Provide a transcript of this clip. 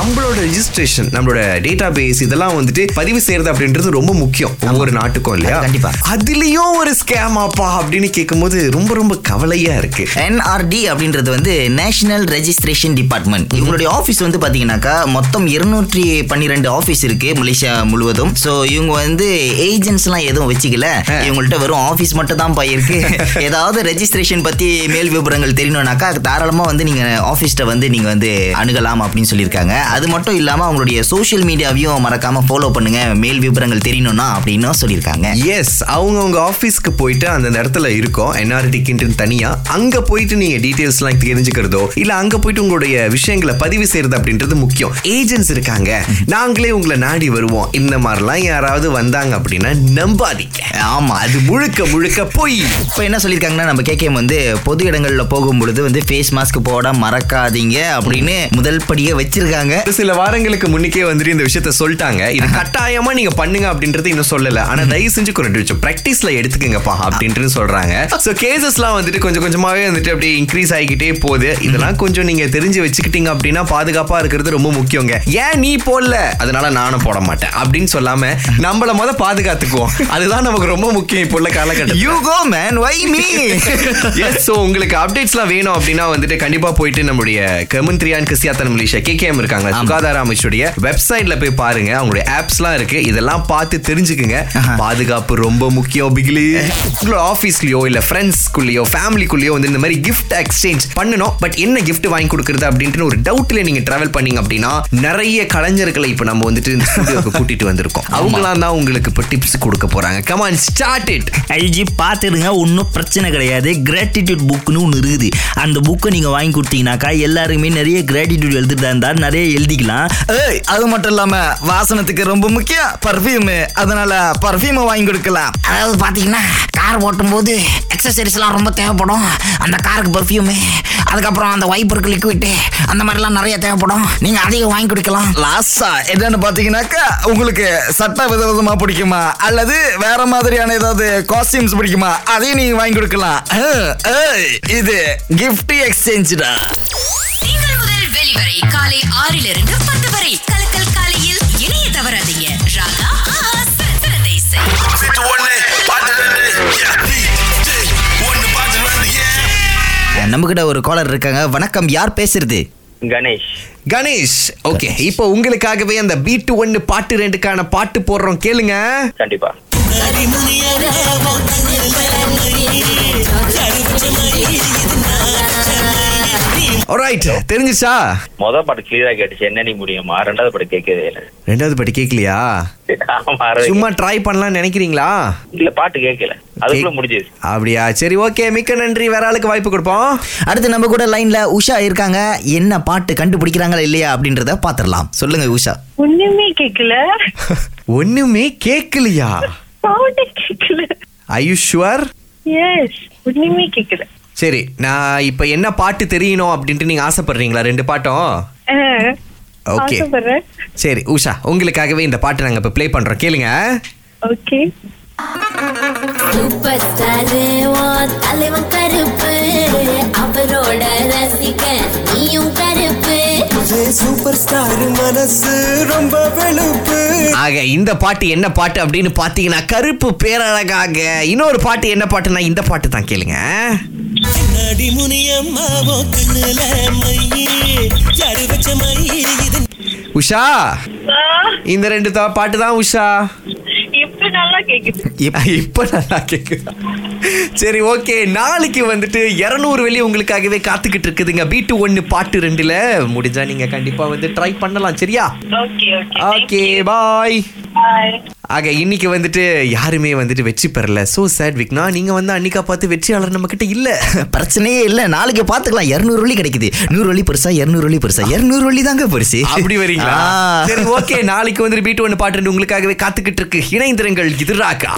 நம்மளோட ரெஜிஸ்ட்ரேஷன் நம்மளோட data base இதெல்லாம் வந்துட்டு பதிவு செய்யறது அப்படின்றது ரொம்ப முக்கியம். ஒவ்வொரு நாட்டுக்கும் இல்லையா? கண்டிப்பா. அதுலயும் ஒரு ஸ்கேம் ஆப்பா அப்படின்னு கேட்கும்போது ரொம்ப ரொம்ப கவலையா இருக்கு. என்ஆர்டி அப்படின்றது வந்து நேஷனல் ரெஜிஸ்ட்ரேஷன் டிபார்ட்மெண்ட் இவங்களுடைய ஆஃபீஸ் வந்து பாத்தீங்கன்னாக்கா மொத்தம் இருநூற்றி பன்னிரெண்டு ஆஃபீஸ் இருக்கு மலேசியா முழுவதும். ஸோ இவங்க வந்து ஏஜென்ட்ஸ்லாம் எதுவும் வச்சுக்கல. இவங்கள்ட்ட வெறும் ஆஃபீஸ் மட்டும் தான் இருக்கு. ஏதாவது ரெஜிஸ்ட்ரேஷன் பத்தி மேல் விவரங்கள் தெரியணும்னாக்கா தாராளமா வந்து நீங்க ஆஃபீஸ்ட்ட வந்து நீங்க வந்து அணுகலாம் அப்படின்னு சொல்லியிருக்காங்க. அது மட்டும் இல்லாம அவங்களுடைய சோஷியல் மீடியாவையும் மறக்காம ஃபாலோ பண்ணுங்க. மேல் விவரங்கள் தெரியணும்னா அப்படின்னு சொல்லியிருக்காங்க. எஸ் அவங்க உங்க ஆபீஸ்க்கு போயிட்டு அந்த இடத்துல இருக்கோம். என்ஆர்டிக்குன்ட்டு தனியா. அங்க போயிட்டு நீங்க டீடைல்ஸ்லாம் தெரிஞ்சுக்கிறதோ இல்ல அங்க போயிட்டு உங்களுடைய விஷயங்களை பதிவு செய்யறது அப்படின்றது முக்கியம். ஏஜென்ட்ஸ் இருக்காங்க. நாங்களே உங்களை நாடி வருவோம். இந்த மாதிரிலாம் யாராவது வந்தாங்க அப்படின்னா நம்பாதீங்க. ஆமா. அது முழுக்க முழுக்க பொய். இப்போ என்ன சொல்லியிருக்காங்கன்னா நம்ம கேகேஎம் வந்து பொது இடங்கள்ல போகும் பொழுது வந்து ஃபேஸ் மாஸ்க் போட மறக்காதீங்க அப்படின்னு முதல் படியே வச்சிருக்காங்க. சில வாரங்களுக்கு முன்னுக்கே வந்துட்டு இந்த விஷயத்த சொல்லிட்டாங்க. இது கட்டாயமா நீங்க பண்ணுங்க அப்படின்றது இன்னும் சொல்லல. ஆனா தயவு செஞ்சு குறைட்டு வச்சு பிராக்டிஸ்ல எடுத்துக்கங்கப்பா அப்படின்ட்டு சொல்றாங்க. சோ கேசஸ்லாம் வந்துட்டு கொஞ்சம் கொஞ்சமாவே வந்துட்டு அப்படியே இன்க்ரீஸ் ஆகிக்கிட்டே போகுது. இதெல்லாம் கொஞ்சம் நீங்க தெரிஞ்சு வச்சுக்கிட்டீங்க அப்படின்னா பாதுகாப்பா இருக்கிறது ரொம்ப முக்கியங்க. ஏன் நீ போடல? அதனால நானும் போட மாட்டேன் அப்படின்னு சொல்லாம நம்மள முத பாதுகாத்துக்குவோம். அதுதான் நமக்கு ரொம்ப முக்கியம் இப்போ உள்ள காலகட்டம் you go man why me yes so உங்களுக்கு அப்டேட்ஸ்லாம் வேணும் அப்படின்னா வந்துட்டு கண்டிப்பா போயிட்டு நம்முடைய கமந்திரியான் கிறிஸ்தியாத்தன் மலேசியா கேகேஎம் இருக்காங்க. சுகாதார அமைச்சுடைய வெப்சைட்ல போய் பாருங்க. அவங்களுடைய ஆப்ஸ்லாம் இருக்கு. இதெல்லாம் பார்த்து தெரிஞ்சுக்குங்க. பாதுகாப்பு ரொம்ப முக்கியம் பிகிலி. உங்களோட ஆஃபீஸ்லயோ இல்ல ஃப்ரெண்ட்ஸ்குள்ளேயோ ஃபேமிலிக்குள்ளேயோ வந்து இந்த மாதிரி கிஃப்ட் எக்ஸ்சேஞ்ச் பண்ணணும். பட் என்ன gift வாங்கி கொடுக்கறது அப்படின்ட்டு ஒரு டவுட்ல நீங்க டிராவல் பண்ணீங்க அப்படின்னா நிறைய கலைஞர்களை இப்போ நம்ம வந்துட்டு ஸ்டுடியோக்கு கூட்டிட்டு வந்திருக்கோம். அவங்களாம் தான் உங்களுக்கு இப்போ டிப்ஸ் கொடுக்க போறாங்க. Come on start it IG பார்த்துடுங்க. ஒன்றும் பிரச்சனை கிடையாது. கிராட்டிடியூட் புக்னு ஒன்று இருக்குது. அந்த புக்கை நீங்கள் வாங்கி கொடுத்தீங்கன்னாக்கா எல்லாருமே நிறைய கிராட்டிடியூட் எழுதிட்டு இருந்தால் நிறைய எழுதிக்கலாம். ஏய் அது மட்டும் இல்லாம வாசனத்துக்கு ரொம்ப முக்கியம் பர்ஃப்யூம். அதனால பர்ஃப்யூமை வாங்கி கொடுக்கலாம். அதாவது பாத்தீங்கன்னா கார் ஓட்டும் போது எக்ஸசரிஸ்லாம் ரொம்ப தேவைப்படும். அந்த காருக்கு பர்ஃப்யூமு அதுக்கப்புறம் அந்த வைப்பருக்கு லிக்விட் அந்த மாதிரிலாம் நிறைய தேவைப்படும். நீங்க அதையும் வாங்கி கொடுக்கலாம். லாஸ்டா என்னன்னு பாத்தீங்கன்னாக்கா உங்களுக்கு சட்ட விதவிதமா பிடிக்குமா? அல்லது வேற மாதிரியான ஏதாவது காஸ்டியூம்ஸ் பிடிக்குமா? அதையும் நீங்க வாங்கி கொடுக்கலாம். இது கிஃப்ட் எக்ஸ்சேஞ்சுடா வெளிவரை காலை ஆறிலிருந்து பத்து வரை. கலக்கல் காலையில் இணைய தவறாதீங்க. ராகா ஆஹா சிறந்த இசை Fit one day, party that day. Yeah, DJ, one the party that day, yeah. நம்ம கிட்ட ஒரு காலர் இருக்காங்க. வணக்கம் யார் பேசுறது? கணேஷ். கணேஷ். ஓகே இப்போ உங்களுக்காகவே அந்த பீட்டு ஒன்னு பாட்டு ரெண்டுக்கான பாட்டு போடுறோம். கேளுங்க. கண்டிப்பா. Alright தெரிஞ்சுச்சா? மொதல் பாட்டு கிளியரா கேட்டுச்சு. என்ன நீ முடியுமா? ரெண்டாவது பாட்டு கேட்கவே இல்லை. ரெண்டாவது பாட்டு கேட்கலையா? சும்மா ட்ரை பண்ணலாம் நினைக்கிறீங்களா? இல்ல பாட்டு கேட்கல. அதுக்குள்ள முடிஞ்சது அப்படியா? சரி ஓகே மிக்க நன்றி. வேற ஆளுக்கு வாய்ப்பு கொடுப்போம். அடுத்து நம்ம கூட லைன்ல உஷா இருக்காங்க. என்ன பாட்டு கண்டுபிடிக்கிறாங்களா இல்லையா அப்படின்றத பாத்திரலாம் சொல்லுங்க உஷா. ஒண்ணுமே கேக்கல ஒண்ணுமே கேட்கலையா? கேக்கல ஐயு ஷுவர் எஸ் ஒண்ணுமே கேக்கல சரி நான் இப்ப என்ன பாட்டு தெரியணும் அப்படின்ட்டு நீங்க ஆசைப்படுறீங்களா? ரெண்டு பாட்டும் ஓகே. சரி உஷா உங்களுக்காகவே இந்த பாட்டு நாங்க இப்ப ப்ளே பண்றோம். கேளுங்க. ஓகே. சூப்பர் ஸ்டாரு உன் தலைவன் கருப்பு. அவரோட ரசிக நீயும் கருப்பு. சூப்பர் ஸ்டார் மனசு ரொம்ப வெளுப்பு. ஆக இந்த பாட்டு என்ன பாட்டு அப்படின்னு பாத்தீங்கன்னா கருப்பு பேரழகாக. இன்னொரு பாட்டு என்ன பாட்டுனா இந்த பாட்டு தான் கேளுங்க. நடி முனியம்மாவோ கண்ணுல மையே ஜடு வச்ச மையே இது? உஷா இந்த ரெண்டு தா- பாட்டு தான் உஷா. இப்ப நல்லா கேக்குது. இப்ப நல்லா கேக்குதா? சரி ஓகே. நாளைக்கு வந்துட்டு இருநூறு வெளி உங்களுக்காகவே காத்துக்கிட்டு இருக்குதுங்க. பீட்டு ஒன்னு பாட்டு ரெண்டுல. முடிஞ்சா நீங்க கண்டிப்பா வந்து ட்ரை பண்ணலாம் சரியா? Okay okay. Okay bye bye ஆக இன்னைக்கு வந்துட்டு யாருமே வந்துட்டு வெற்றி பெறல. சோ சேட் விக்னா நீங்க வந்து அன்னிக்கா பார்த்து வெற்றியாளர் நம்ம கிட்ட இல்ல. பிரச்சனையே இல்ல. நாளைக்கு பாத்துக்கலாம். இருநூறு வழி கிடைக்குது. நூறு வழி பெருசா இருநூறு வழி பெருசா. இருநூறு வழி தாங்க பெருசு. அப்படி வரீங்களா. சரி ஓகே நாளைக்கு வந்துட்டு பீட்டு ஒன்னு பாட்டு உங்களுக்காகவே காத்துக்கிட்டு இருக்கு. இணைந்திருங்கள். இது ராக்கா